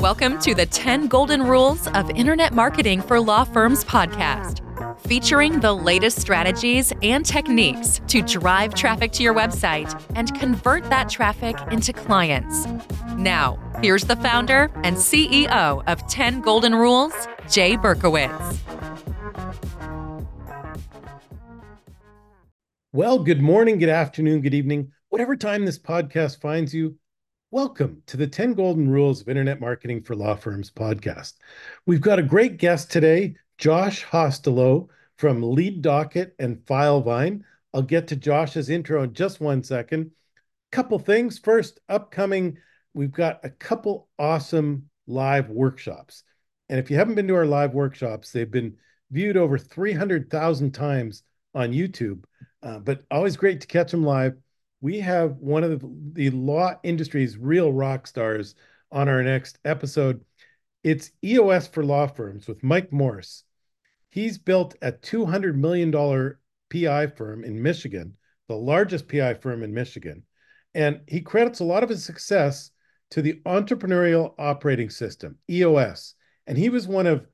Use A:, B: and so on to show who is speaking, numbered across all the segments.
A: Welcome to the 10 Golden Rules of Internet Marketing for Law Firms podcast, featuring the latest strategies and techniques to drive traffic to your website and convert that traffic into clients. Now, here's the founder and CEO of 10 Golden Rules, Jay Berkowitz.
B: Well, good morning, good afternoon, good evening, whatever time this podcast finds you. Welcome to the 10 Golden Rules of Internet Marketing for Law Firms podcast. We've got a great guest today, Josh Hostilo from Lead Docket and Filevine. I'll get to Josh's intro in just one second. Couple things. First, upcoming, we've got a couple awesome live workshops. And if you haven't been to our live workshops, they've been viewed over 300,000 times on YouTube, uh, but always great to catch them live we have one of the, the law industry's real rock stars on our next episode. It's EOS for law firms with Mike Morse. He's built a $200 million PI firm in Michigan, the largest PI firm in Michigan. And he credits a lot of his success to the Entrepreneurial Operating System, EOS. And he was one of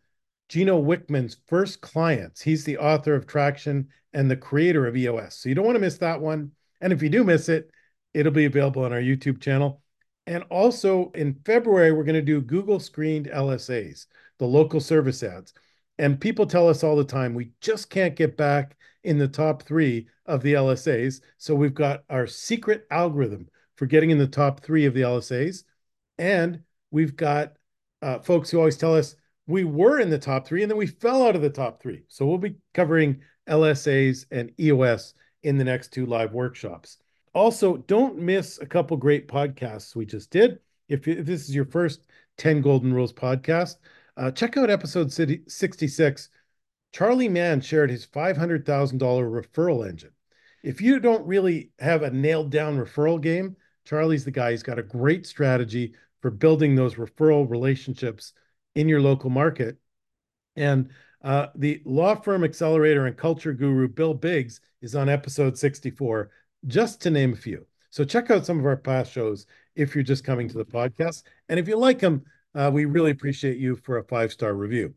B: Gino Wickman's first clients. He's the author of Traction and the creator of EOS. So you don't want to miss that one. And if you do miss it, it'll be available on our YouTube channel. And also in February, we're going to do Google screened LSAs, the local service ads. And people tell us all the time, we just can't get back in the top three of the LSAs. So we've got our secret algorithm for getting in the top three of the LSAs. And we've got uh, folks who always tell us we were in the top three and then we fell out of the top three. So we'll be covering LSAs and EOS in the next two live workshops. Also, don't miss a couple great podcasts we just did. If, if this is your first 10 Golden Rules podcast, uh, check out episode 66. Charley Mann shared his $500,000 referral engine. If you don't really have a nailed down referral game, Charley's the guy. He's got a great strategy for building those referral relationships in your local market. And uh, the law firm accelerator and culture guru Bill Biggs is on episode 64, just to name a few. So check out some of our past shows if you're just coming to the podcast. And if you like them, uh, we really appreciate you for a five star review.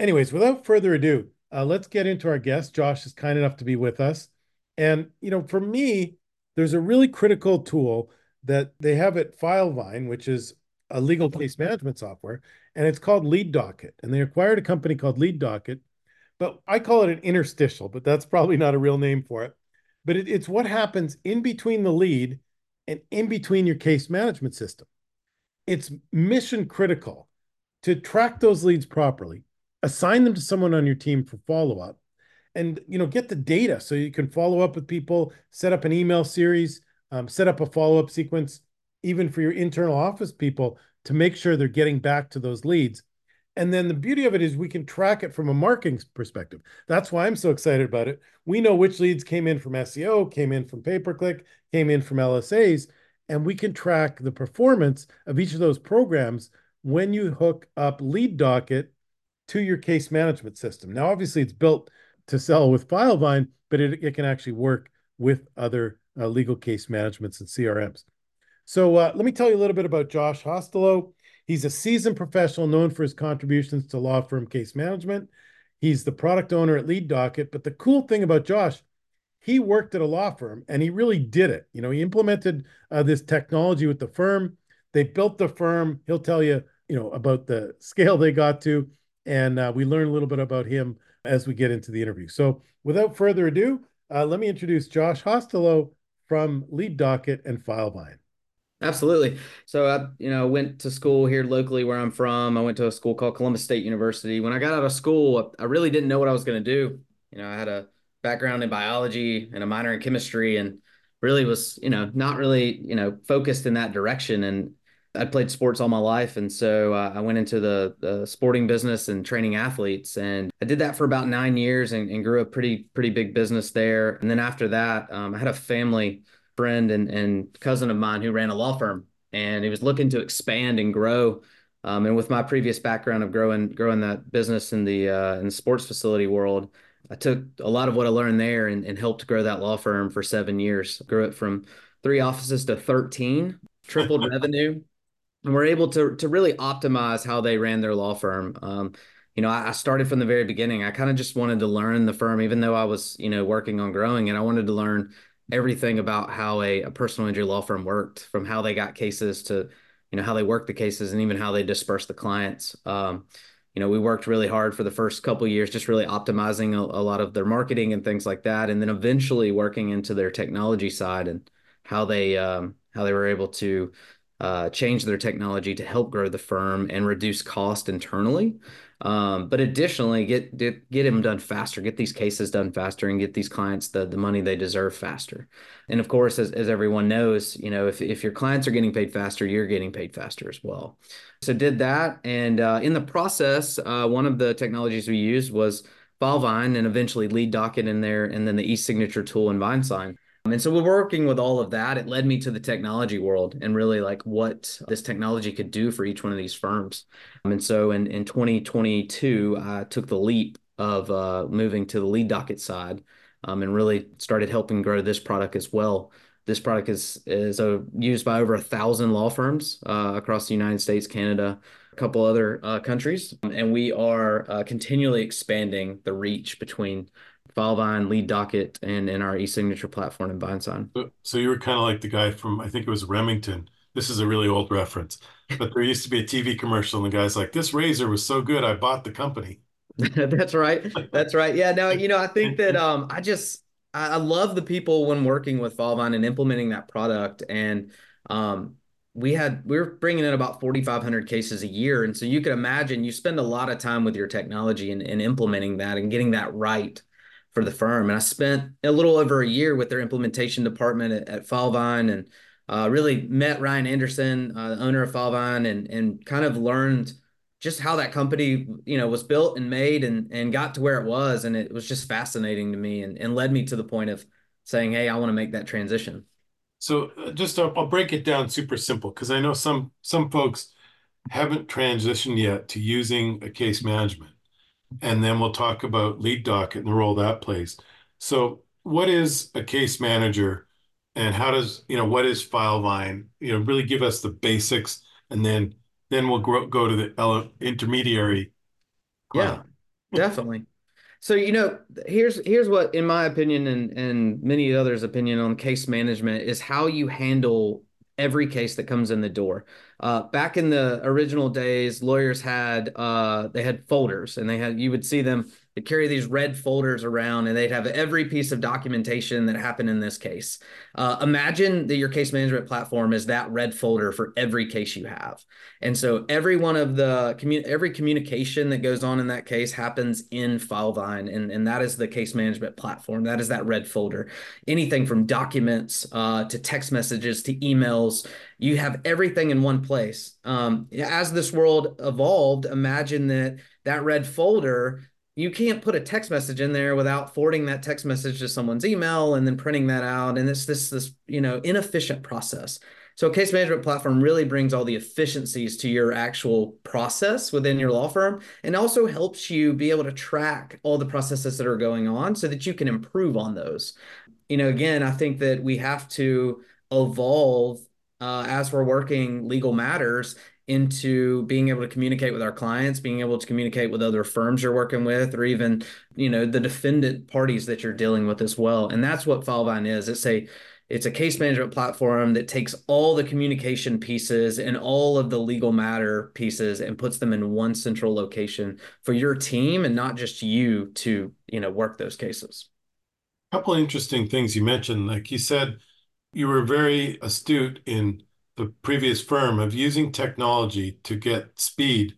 B: Anyways, without further ado, uh, let's get into our guest. Josh is kind enough to be with us. And, you know, for me, there's a really critical tool that they have at Filevine, which is a legal case management software and it's called Lead Docket. And they acquired a company called Lead Docket, but I call it an interstitial, but that's probably not a real name for it. But it, it's what happens in between the lead and in between your case management system. It's mission critical to track those leads properly, assign them to someone on your team for follow up, and you know get the data so you can follow up with people, set up an email series, um, set up a follow up sequence, even for your internal office people to make sure they're getting back to those leads. And then the beauty of it is we can track it from a marketing perspective. That's why I'm so excited about it. We know which leads came in from SEO, came in from pay per click, came in from LSAs, and we can track the performance of each of those programs when you hook up Lead Docket to your case management system. Now, obviously, it's built to sell with Filevine, but it, it can actually work with other uh, legal case managements and CRMs. So uh, let me tell you a little bit about Josh Hostilo. He's a seasoned professional known for his contributions to law firm case management. He's the product owner at Lead Docket. But the cool thing about Josh, he worked at a law firm and he really did it. You know, he implemented uh, this technology with the firm. They built the firm. He'll tell you, you know, about the scale they got to. And uh, we learn a little bit about him as we get into the interview. So without further ado, uh, let me introduce Josh Hostilo from Lead Docket and Filevine.
C: Absolutely. So I, you know, went to school here locally where I'm from. I went to a school called Columbus State University. When I got out of school, I really didn't know what I was going to do. You know, I had a background in biology and a minor in chemistry and really was, you know, not really, you know, focused in that direction. And I played sports all my life. And so uh, I went into the, the sporting business and training athletes. And I did that for about nine years and, and grew a pretty, pretty big business there. And then after that, um, I had a family friend and, and cousin of mine who ran a law firm and he was looking to expand and grow. Um, and with my previous background of growing growing that business in the uh, in the sports facility world, I took a lot of what I learned there and, and helped grow that law firm for seven years. Grew it from three offices to thirteen, tripled revenue, and we're able to to really optimize how they ran their law firm. Um, you know, I, I started from the very beginning. I kind of just wanted to learn the firm, even though I was, you know, working on growing it. I wanted to learn everything about how a, a personal injury law firm worked, from how they got cases to, you know, how they worked the cases and even how they dispersed the clients. Um, you know, we worked really hard for the first couple years, just really optimizing a, a, lot of their marketing and things like that, and then eventually working into their technology side and how they um, how they were able to uh, change their technology to help grow the firm and reduce cost internally. Um, but additionally, get, get get them done faster, get these cases done faster, and get these clients the the money they deserve faster. And of course, as, as everyone knows, you know, if if your clients are getting paid faster, you're getting paid faster as well. So did that, and uh, in the process, uh, one of the technologies we used was FileVine, and eventually LeadDocket in there, and then the e-signature tool in VineSign. And so we're working with all of that. It led me to the technology world and really like what this technology could do for each one of these firms. And so in, in 2022, I took the leap of uh, moving to the lead docket side um, and really started helping grow this product as well. This product is is uh, used by over a thousand law firms uh, across the United States, Canada, a couple other uh, countries, and we are uh, continually expanding the reach between FileVine, LeadDocket, and in our e-signature platform in VineSign.
B: So, so you were kind of like the guy from I think it was Remington. This is a really old reference, but there used to be a TV commercial, and the guy's like, "This razor was so good, I bought the company."
C: That's right. That's right. Yeah. No, you know, I think that um, I just I love the people when working with FileVine and implementing that product, and um, we had we were bringing in about 4500 cases a year and so you can imagine you spend a lot of time with your technology and, and implementing that and getting that right for the firm. And I spent a little over a year with their implementation department at, at FileVine and uh, really met Ryan Anderson, uh, the owner of FileVine, and and kind of learned just how that company you know was built and made and and got to where it was. And it was just fascinating to me and, and led me to the point of saying, hey, I want to make that transition.
B: So uh, just I'll, I'll break it down super simple because I know some some folks haven't transitioned yet to using a case management and then we'll talk about lead docket and the role that plays. So, what is a case manager, and how does you know what is FileVine? You know, really give us the basics, and then then we'll grow, go to the intermediary.
C: Yeah, definitely. So you know, here's here's what, in my opinion, and and many others' opinion on case management is how you handle every case that comes in the door. Uh, back in the original days, lawyers had uh, they had folders, and they had you would see them they carry these red folders around, and they'd have every piece of documentation that happened in this case. Uh, imagine that your case management platform is that red folder for every case you have, and so every one of the every communication that goes on in that case happens in FileVine, and and that is the case management platform. That is that red folder. Anything from documents uh, to text messages to emails you have everything in one place. Um, as this world evolved, imagine that that red folder, you can't put a text message in there without forwarding that text message to someone's email and then printing that out. And it's this this you know inefficient process. So a case management platform really brings all the efficiencies to your actual process within your law firm and also helps you be able to track all the processes that are going on so that you can improve on those. You know, again, I think that we have to evolve uh, as we're working legal matters into being able to communicate with our clients being able to communicate with other firms you're working with or even you know the defendant parties that you're dealing with as well. And that's what FileVine is. It's a it's a case management platform that takes all the communication pieces and all of the legal matter pieces and puts them in one central location for your team and not just you to you know work those cases.
B: A couple of interesting things you mentioned. Like you said you were very astute in the previous firm of using technology to get speed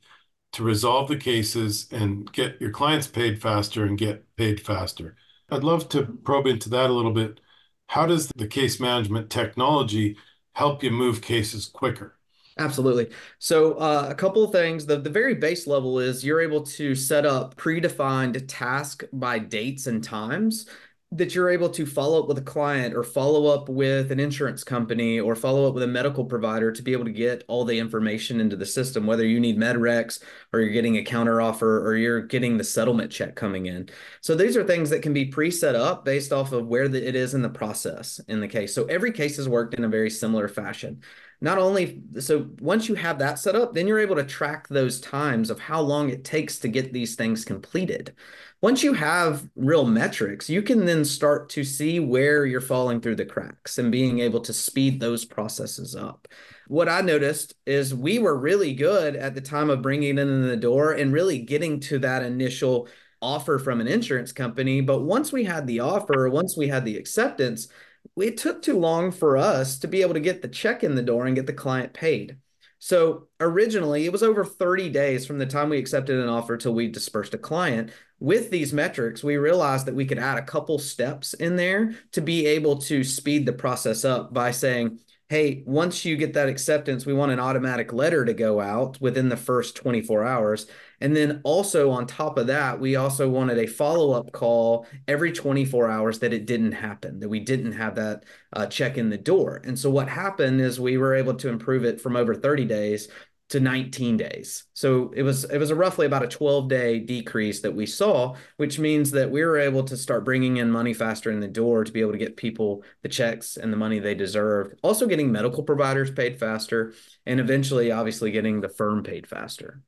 B: to resolve the cases and get your clients paid faster and get paid faster. I'd love to probe into that a little bit. How does the case management technology help you move cases quicker?
C: Absolutely. So, uh, a couple of things. The, the very base level is you're able to set up predefined task by dates and times that you're able to follow up with a client or follow up with an insurance company or follow up with a medical provider to be able to get all the information into the system, whether you need MedRex or you're getting a counter offer or you're getting the settlement check coming in. So these are things that can be pre-set up based off of where the, it is in the process in the case. So every case is worked in a very similar fashion. Not only so once you have that set up, then you're able to track those times of how long it takes to get these things completed. Once you have real metrics, you can then start to see where you're falling through the cracks and being able to speed those processes up. What I noticed is we were really good at the time of bringing it in the door and really getting to that initial offer from an insurance company. But once we had the offer, once we had the acceptance, it took too long for us to be able to get the check in the door and get the client paid. So originally, it was over 30 days from the time we accepted an offer till we dispersed a client. With these metrics, we realized that we could add a couple steps in there to be able to speed the process up by saying, hey, once you get that acceptance, we want an automatic letter to go out within the first 24 hours. And then also on top of that, we also wanted a follow up call every 24 hours that it didn't happen, that we didn't have that uh, check in the door. And so what happened is we were able to improve it from over 30 days to 19 days. So it was it was a roughly about a 12 day decrease that we saw, which means that we were able to start bringing in money faster in the door to be able to get people the checks and the money they deserved. Also getting medical providers paid faster and eventually obviously getting the firm paid faster.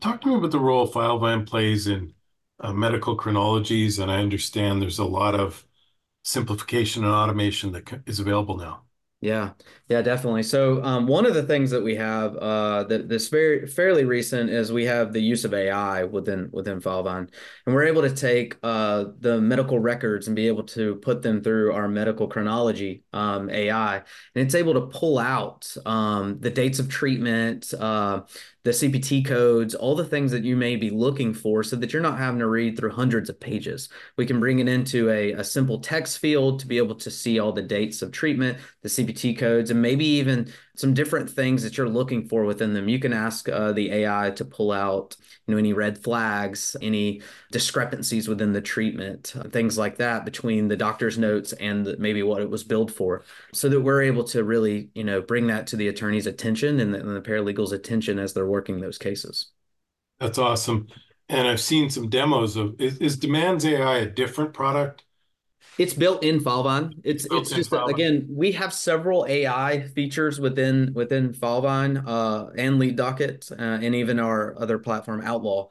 B: Talk to me about the role Filevine plays in uh, medical chronologies and I understand there's a lot of simplification and automation that is available now.
C: Yeah, yeah, definitely. So um, one of the things that we have uh, that this very fairly recent is we have the use of AI within within Filevine, and we're able to take uh, the medical records and be able to put them through our medical chronology um, AI, and it's able to pull out um, the dates of treatment, uh, the CPT codes, all the things that you may be looking for so that you're not having to read through hundreds of pages. We can bring it into a, a simple text field to be able to see all the dates of treatment, the CPT codes, and maybe even some different things that you're looking for within them. You can ask uh, the AI to pull out, you know, any red flags, any discrepancies within the treatment, uh, things like that between the doctor's notes and maybe what it was billed for, so that we're able to really, you know, bring that to the attorney's attention and the, and the paralegal's attention as they're working those cases.
B: That's awesome. And I've seen some demos of is, is Demands AI a different product
C: it's built in Filevine. It's it's, it's just again we have several AI features within within Filevine uh, and Lead Docket uh, and even our other platform Outlaw.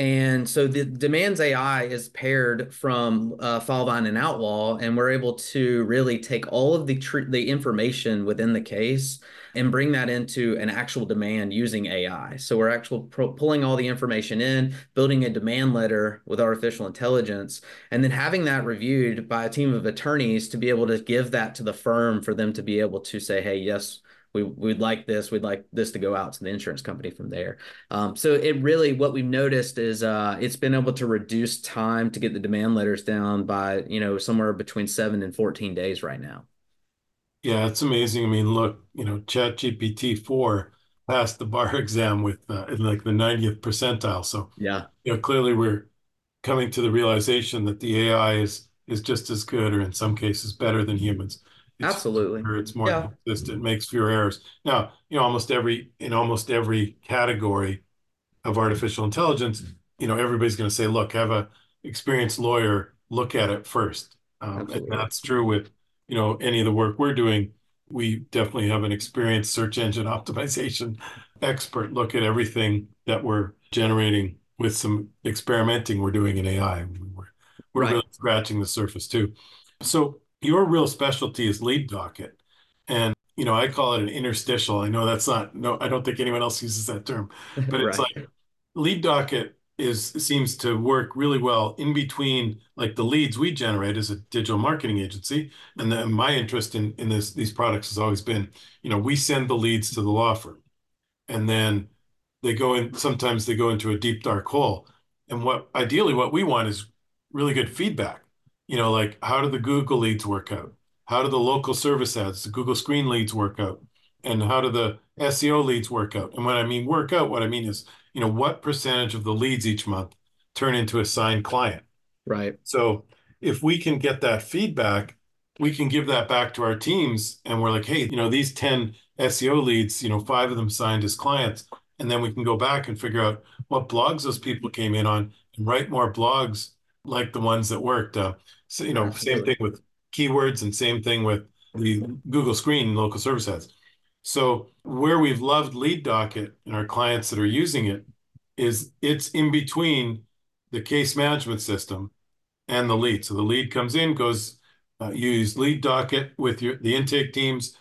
C: And so the demands AI is paired from uh, Filevine and Outlaw, and we're able to really take all of the tr- the information within the case and bring that into an actual demand using AI. So we're actually pro- pulling all the information in, building a demand letter with artificial intelligence, and then having that reviewed by a team of attorneys to be able to give that to the firm for them to be able to say, hey, yes, we, we'd like this we'd like this to go out to the insurance company from there um, so it really what we've noticed is uh, it's been able to reduce time to get the demand letters down by you know somewhere between 7 and 14 days right now
B: yeah, it's amazing. I mean, look, you know, Chat GPT 4 passed the bar exam with uh, in like the 90th percentile. So,
C: yeah,
B: you know, clearly we're coming to the realization that the AI is is just as good or in some cases better than humans.
C: It's Absolutely.
B: It's more yeah. consistent, makes fewer errors. Now, you know, almost every in almost every category of artificial intelligence, you know, everybody's going to say, look, have a experienced lawyer look at it first. Um, and that's true with you know any of the work we're doing we definitely have an experienced search engine optimization expert look at everything that we're generating with some experimenting we're doing in ai we're, we're right. really scratching the surface too so your real specialty is lead docket. And you know i call it an interstitial. I know that's not no i don't think anyone else uses that term but it's right. like lead docket is seems to work really well in between like the leads we generate as a digital marketing agency. And then my interest in in this these products has always been you know we send the leads to the law firm. And then they go in sometimes they go into a deep dark hole. And what ideally what we want is really good feedback you know like how do the google leads work out how do the local service ads the google screen leads work out and how do the seo leads work out and when i mean work out what i mean is you know, what percentage of the leads each month turn into a signed client?
C: Right.
B: So if we can get that feedback, we can give that back to our teams and we're like, hey, you know, these 10 SEO leads, you know, five of them signed as clients. And then we can go back and figure out what blogs those people came in on and write more blogs like the ones that worked. Uh, so, you know, Absolutely. same thing with keywords and same thing with the Google screen local service ads. So where we've loved Lead Docket and our clients that are using it is it's in between the case management system and the lead. So the lead comes in, goes, uh, you use LeadDocket with your the intake teams,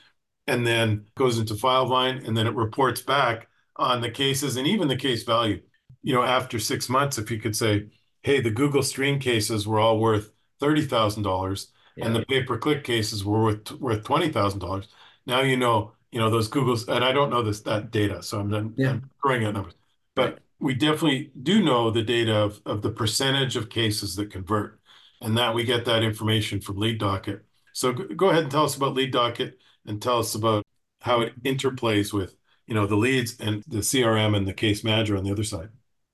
B: and then goes into Filevine, and then it reports back on the cases and even the case value. You know, after six months, if you could say, hey, the Google Screen cases were all worth thirty thousand dollars, and the pay per click cases were worth worth twenty thousand dollars. Now you know, you know those Google's, and I don't know this that data, so I'm, yeah. I'm throwing out numbers, but we definitely do know the data of of the percentage of cases that convert, and that we get that information from Lead Docket. So go ahead and tell us about Lead Docket and tell us about how it interplays with you know the leads and the CRM and the case manager on the other side.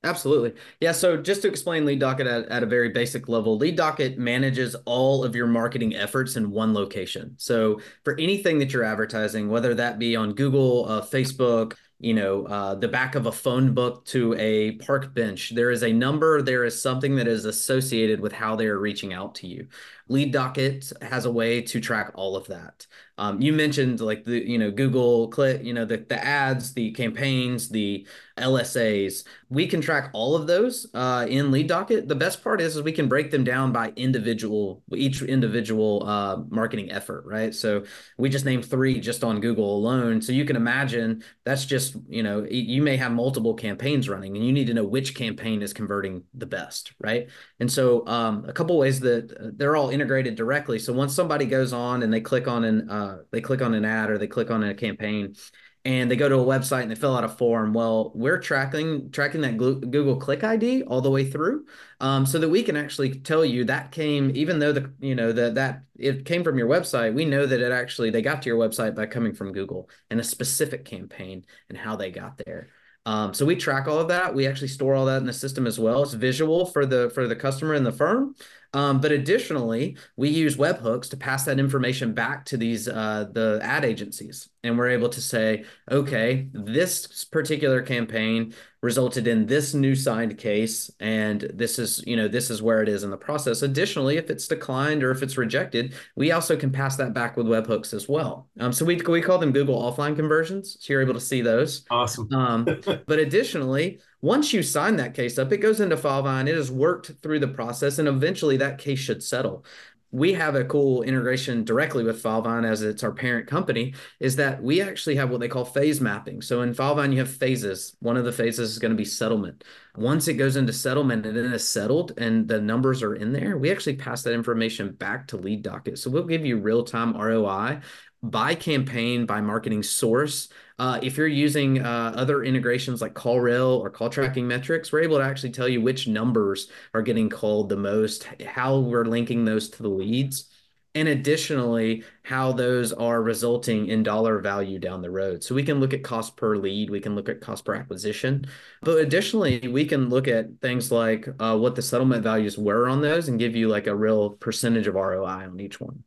C: Absolutely. Yeah. So just to explain LeadDocket at, at a very basic level, Lead Docket manages all of your marketing efforts in one location. So for anything that you're advertising, whether that be on Google, uh, Facebook, you know, uh, the back of a phone book to a park bench, there is a number, there is something that is associated with how they are reaching out to you. LeadDocket has a way to track all of that. Um, you mentioned like the you know Google click you know the the ads, the campaigns, the LSAs. We can track all of those uh, in LeadDocket. The best part is, is we can break them down by individual each individual uh, marketing effort, right? So we just named three just on Google alone. So you can imagine that's just you know you may have multiple campaigns running, and you need to know which campaign is converting the best, right? And so um, a couple ways that uh, they're all integrated directly. So once somebody goes on and they click on an uh, they click on an ad or they click on a campaign, and they go to a website and they fill out a form. Well, we're tracking tracking that Google Click ID all the way through, um, so that we can actually tell you that came even though the you know that that it came from your website. We know that it actually they got to your website by coming from Google and a specific campaign and how they got there. Um, so we track all of that. We actually store all that in the system as well. It's visual for the for the customer and the firm. Um, but additionally, we use webhooks to pass that information back to these uh, the ad agencies, and we're able to say, okay, this particular campaign resulted in this new signed case, and this is you know this is where it is in the process. Additionally, if it's declined or if it's rejected, we also can pass that back with webhooks as well. Um, so we we call them Google offline conversions. So you're able to see those.
B: Awesome.
C: um, but additionally, once you sign that case up, it goes into Filevine. It has worked through the process, and eventually that case should settle. We have a cool integration directly with Filevine as it's our parent company, is that we actually have what they call phase mapping. So in Filevine, you have phases. One of the phases is going to be settlement. Once it goes into settlement and then it is settled and the numbers are in there, we actually pass that information back to Lead Docket. So we'll give you real-time ROI by campaign, by marketing source. Uh, if you're using uh, other integrations like CallRail or call tracking metrics, we're able to actually tell you which numbers are getting called the most, how we're linking those to the leads, and additionally, how those are resulting in dollar value down the road. So we can look at cost per lead, we can look at cost per acquisition, but additionally, we can look at things like uh, what the settlement values were on those and give you like a real percentage of ROI on each one.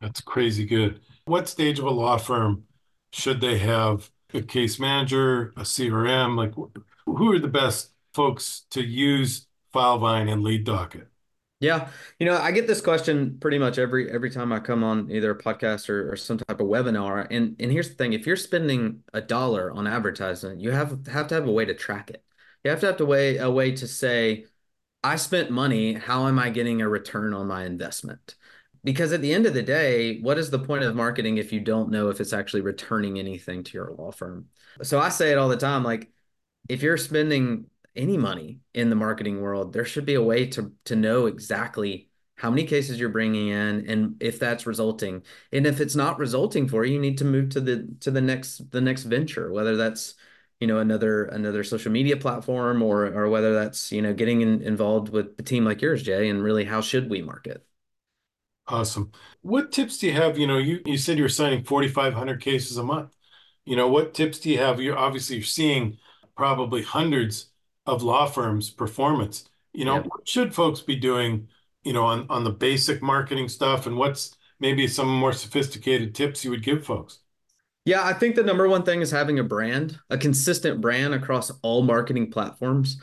B: That's crazy good. What stage of a law firm should they have a case manager, a CRM? Like, who are the best folks to use Filevine and Lead Docket?
C: Yeah, you know, I get this question pretty much every every time I come on either a podcast or, or some type of webinar. And and here's the thing: if you're spending a dollar on advertising, you have have to have a way to track it. You have to have to way a way to say, I spent money. How am I getting a return on my investment? Because at the end of the day, what is the point of marketing if you don't know if it's actually returning anything to your law firm? So I say it all the time like if you're spending any money in the marketing world, there should be a way to to know exactly how many cases you're bringing in and if that's resulting. And if it's not resulting for you, you need to move to the to the next the next venture, whether that's you know another another social media platform or or whether that's you know getting in, involved with the team like yours jay and really how should we market
B: Awesome. What tips do you have? You know, you, you said you're signing 4,500 cases a month. You know, what tips do you have? You're obviously you're seeing probably hundreds of law firms' performance. You know, what should folks be doing, you know, on, on the basic marketing stuff and what's maybe some more sophisticated tips you would give folks?
C: Yeah, I think the number one thing is having a brand, a consistent brand across all marketing platforms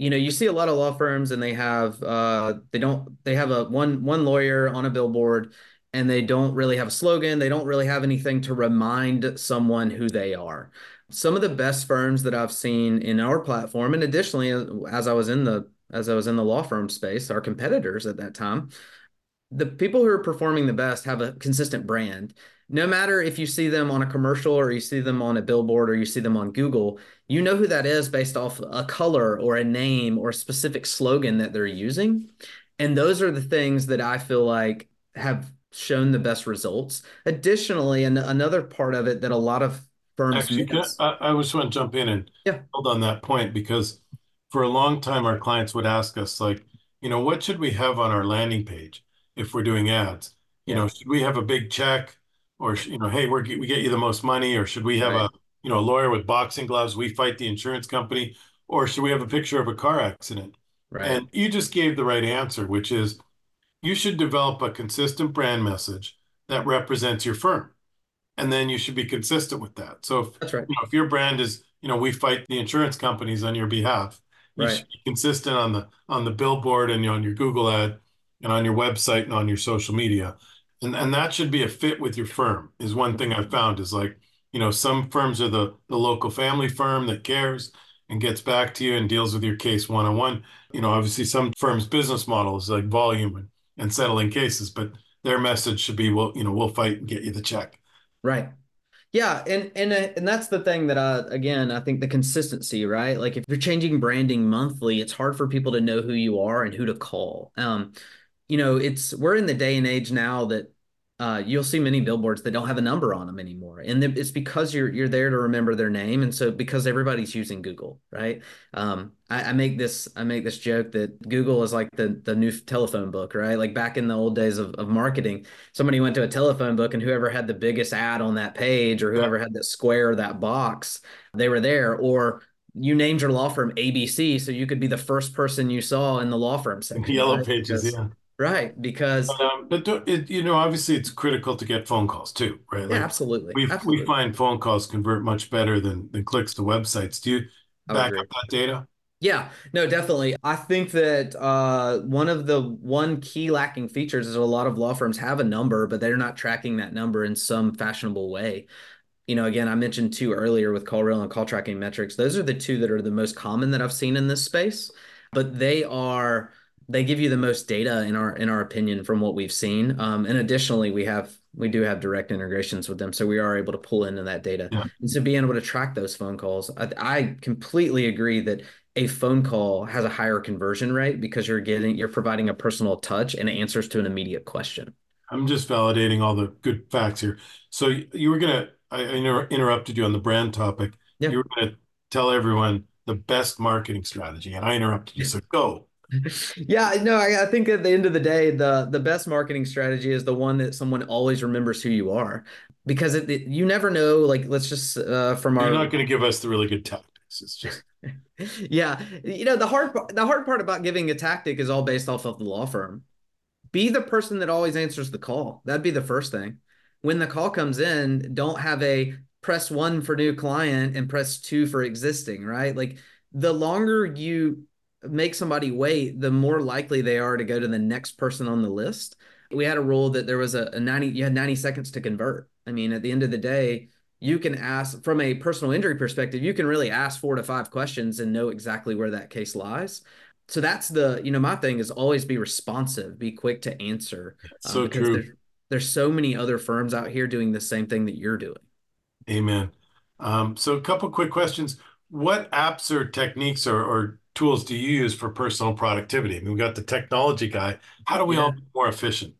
C: you know you see a lot of law firms and they have uh they don't they have a one one lawyer on a billboard and they don't really have a slogan. They don't really have anything to remind someone who they are. Some of the best firms that I've seen in our platform, and additionally, as I was in the as I was in the law firm space, our competitors at that time, the people who are performing the best have a consistent brand. No matter if you see them on a commercial or you see them on a billboard or you see them on Google, you know who that is based off a color or a name or a specific slogan that they're using. And those are the things that I feel like have shown the best results. Additionally, and another part of it that a lot of firms
B: Actually, I, I just want to jump in and yeah. hold on that point because for a long time our clients would ask us like, you know, what should we have on our landing page if we're doing ads? You yeah. know, should we have a big check, or you know, hey, we we get you the most money, or should we have right. a you know a lawyer with boxing gloves? We fight the insurance company, or should we have a picture of a car accident? Right. And you just gave the right answer, which is you should develop a consistent brand message that represents your firm. And then you should be consistent with that. So if,
C: That's right.
B: you know, if your brand is, you know, we fight the insurance companies on your behalf, you right. should be consistent on the on the billboard and on your Google ad and on your website and on your social media. And and that should be a fit with your firm is one thing I've found is like, you know, some firms are the the local family firm that cares and gets back to you and deals with your case one on one. You know, obviously some firms' business model is like volume and and settling cases, but their message should be, well, you know, we'll fight and get you the check.
C: Right. Yeah, and and uh, and that's the thing that I again I think the consistency, right? Like if you're changing branding monthly, it's hard for people to know who you are and who to call. Um, you know, it's we're in the day and age now that uh, you'll see many billboards that don't have a number on them anymore, and it's because you're you're there to remember their name, and so because everybody's using Google, right? Um, I, I, make this I make this joke that Google is like the the new telephone book, right? Like back in the old days of, of marketing, somebody went to a telephone book, and whoever had the biggest ad on that page, or whoever had that square, or that box, they were there, or you named your law firm ABC, so you could be the first person you saw in the law firm section.
B: Yellow right? pages, because, yeah
C: Right, because
B: but, um, but it, you know, obviously, it's critical to get phone calls too, right?
C: Like yeah, absolutely.
B: We
C: absolutely.
B: we find phone calls convert much better than than clicks to websites. Do you back up that data?
C: Yeah, no, definitely. I think that uh, one of the one key lacking features is a lot of law firms have a number, but they're not tracking that number in some fashionable way. You know, again, I mentioned two earlier with CallRail and call tracking metrics. Those are the two that are the most common that I've seen in this space, but they are they give you the most data in our in our opinion from what we've seen. Um, and additionally, we have we do have direct integrations with them, so we are able to pull into that data. Yeah. And so being able to track those phone calls, I, I completely agree that a phone call has a higher conversion rate because you're getting you're providing a personal touch and answers to an immediate question.
B: I'm just validating all the good facts here. So you were gonna I inter- interrupted you on the brand topic. Yeah. You were gonna tell everyone the best marketing strategy, and I interrupted you. So go
C: yeah, no, I, I, think at the end of the day, the the best marketing strategy is the one that someone always remembers who you are, because it, it you never know. Like, let's just uh, from
B: You're
C: our.
B: You're not going to give us the really good tactics. It's just.
C: yeah, you know the hard the hard part about giving a tactic is all based off of the law firm. Be the person that always answers the call. That'd be the first thing. When the call comes in, don't have a press one for new client and press two for existing. Right, like the longer you make somebody wait, the more likely they are to go to the next person on the list. We had a rule that there was a, a 90, you had 90 seconds to convert. I mean, at the end of the day, you can ask from a personal injury perspective, you can really ask four to five questions and know exactly where that case lies. So that's the, you know, my thing is always be responsive, be quick to answer.
B: Um, so true.
C: There's, there's so many other firms out here doing the same thing that you're doing.
B: Amen. Um, so a couple quick questions. What apps or techniques or, or tools do you use for personal productivity? I mean, we got the technology guy. How do we yeah. all be more efficient?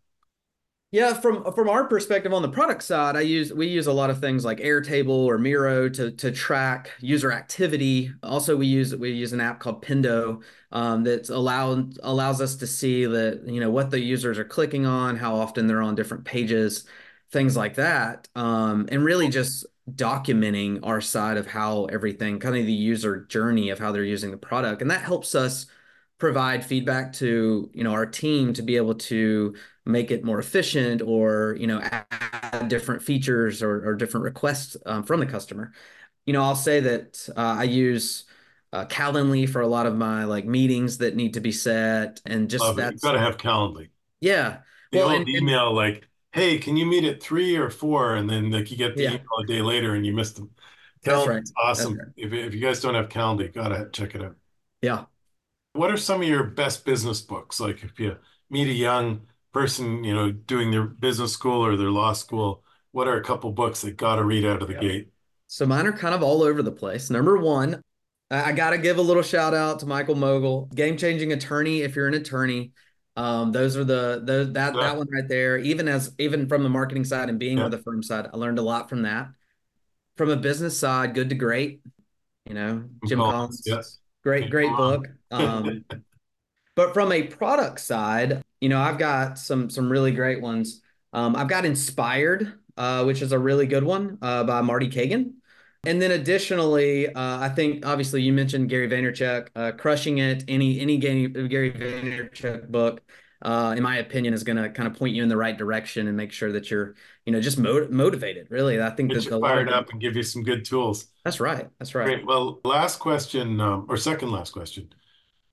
C: Yeah, from from our perspective on the product side, I use we use a lot of things like Airtable or Miro to to track user activity. Also, we use we use an app called Pendo um, that allow allows us to see that you know what the users are clicking on, how often they're on different pages, things like that, um, and really just documenting our side of how everything kind of the user journey of how they're using the product. And that helps us provide feedback to you know our team to be able to make it more efficient or you know add different features or, or different requests um, from the customer. You know i'll say that uh, i use uh, calendly for a lot of my like meetings that need to be set and just
B: that you gotta have calendly.
C: Yeah.
B: The well, old and, email like hey, can you meet at three or four? And then like you get the
C: Yeah.
B: email a day later and you miss them.
C: That's right.
B: awesome.
C: Right.
B: If, if you guys don't have Calendly, you gotta check it out.
C: Yeah.
B: What are some of your best business books? Like if you meet a young person, you know, doing their business school or their law school, what are a couple books that gotta read out of the
C: Yeah.
B: gate?
C: So mine are kind of all over the place. Number one, I, I got to give a little shout out to Michael Mogill, game changing attorney. If you're an attorney, um, those are the those that
B: Yeah.
C: that one right there. Even as even from the marketing side and being
B: Yeah.
C: with the firm side, I learned a lot from that. From a business side, good to great. You know, Jim Collins,
B: Yes.
C: great
B: Jim
C: great
B: Collins.
C: book. Um, but from a product side, you know, I've got some some really great ones. Um, I've got Inspired, uh, which is a really good one uh, by Marty Cagan. And then additionally, uh, I think obviously you mentioned Gary Vaynerchuk, uh, crushing it. Any any Gary, Gary Vaynerchuk book, uh, in my opinion, is going to kind of point you in the right direction and make sure that you're, you know, just mo- motivated. Really, I think
B: Get
C: that
B: you fired
C: of-
B: up and give you some good tools.
C: That's right. That's right.
B: Great. Well, last question, um, or second last question.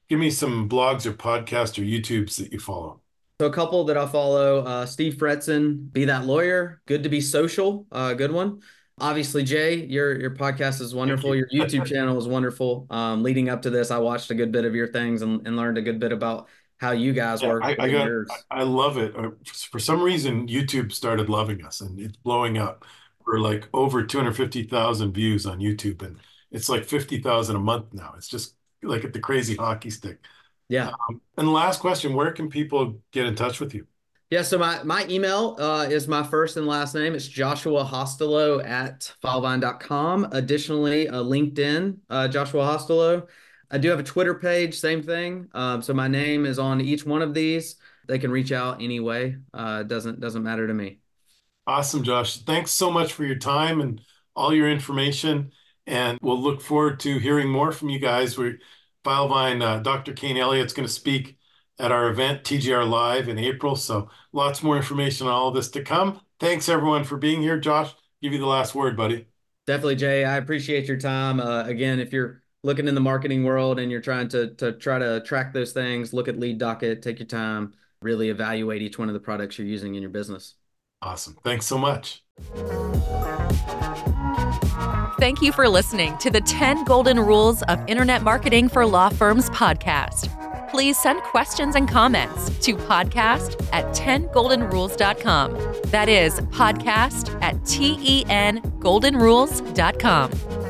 B: Give me some blogs or podcasts or YouTubes that you follow.
C: So a couple that I follow, uh, Steve Fretzin, Be That Lawyer, Good to Be Social, uh, good one. Obviously, Jay, your your podcast is wonderful.
B: you.
C: Your YouTube channel is wonderful. Um, leading up to this, I watched a good bit of your things and, and learned a good bit about how you guys
B: Yeah,
C: work.
B: I, I got. I love it. Uh, For some reason, YouTube started loving us and it's blowing up. We're like over 250,000 views on YouTube and it's like 50,000 a month now. It's just like at the crazy hockey stick.
C: Yeah.
B: Um, and last question, where can people get in touch with you?
C: Yeah, so my, my email uh, is my first and last name. It's Joshua Hostilo at filevine.com. Additionally, uh, LinkedIn, uh, Joshua Hostilo. I do have a Twitter page, same thing. Um, so my name is on each one of these. They can reach out anyway. Uh, doesn't doesn't matter to me.
B: Awesome, Josh. Thanks so much for your time and all your information. And we'll look forward to hearing more from you guys. We're Filevine, uh, Dr. Kane Elliott's going to speak at our event, TGR Live, in April. So lots more information on all of this to come. Thanks, everyone, for being here. Josh, give you the last word, buddy.
C: Definitely, Jay. I appreciate your time. Uh, again, if you're looking in the marketing world and you're trying to to try to track those things, look at lead docket, take your time, really evaluate each one of the products you're using in your business.
B: Awesome. Thanks so much.
A: Thank you for listening to the 10 Golden Rules of Internet Marketing for Law Firms podcast. Please send questions and comments to podcast at 10goldenrules.com. That is podcast at T E N goldenrules.com.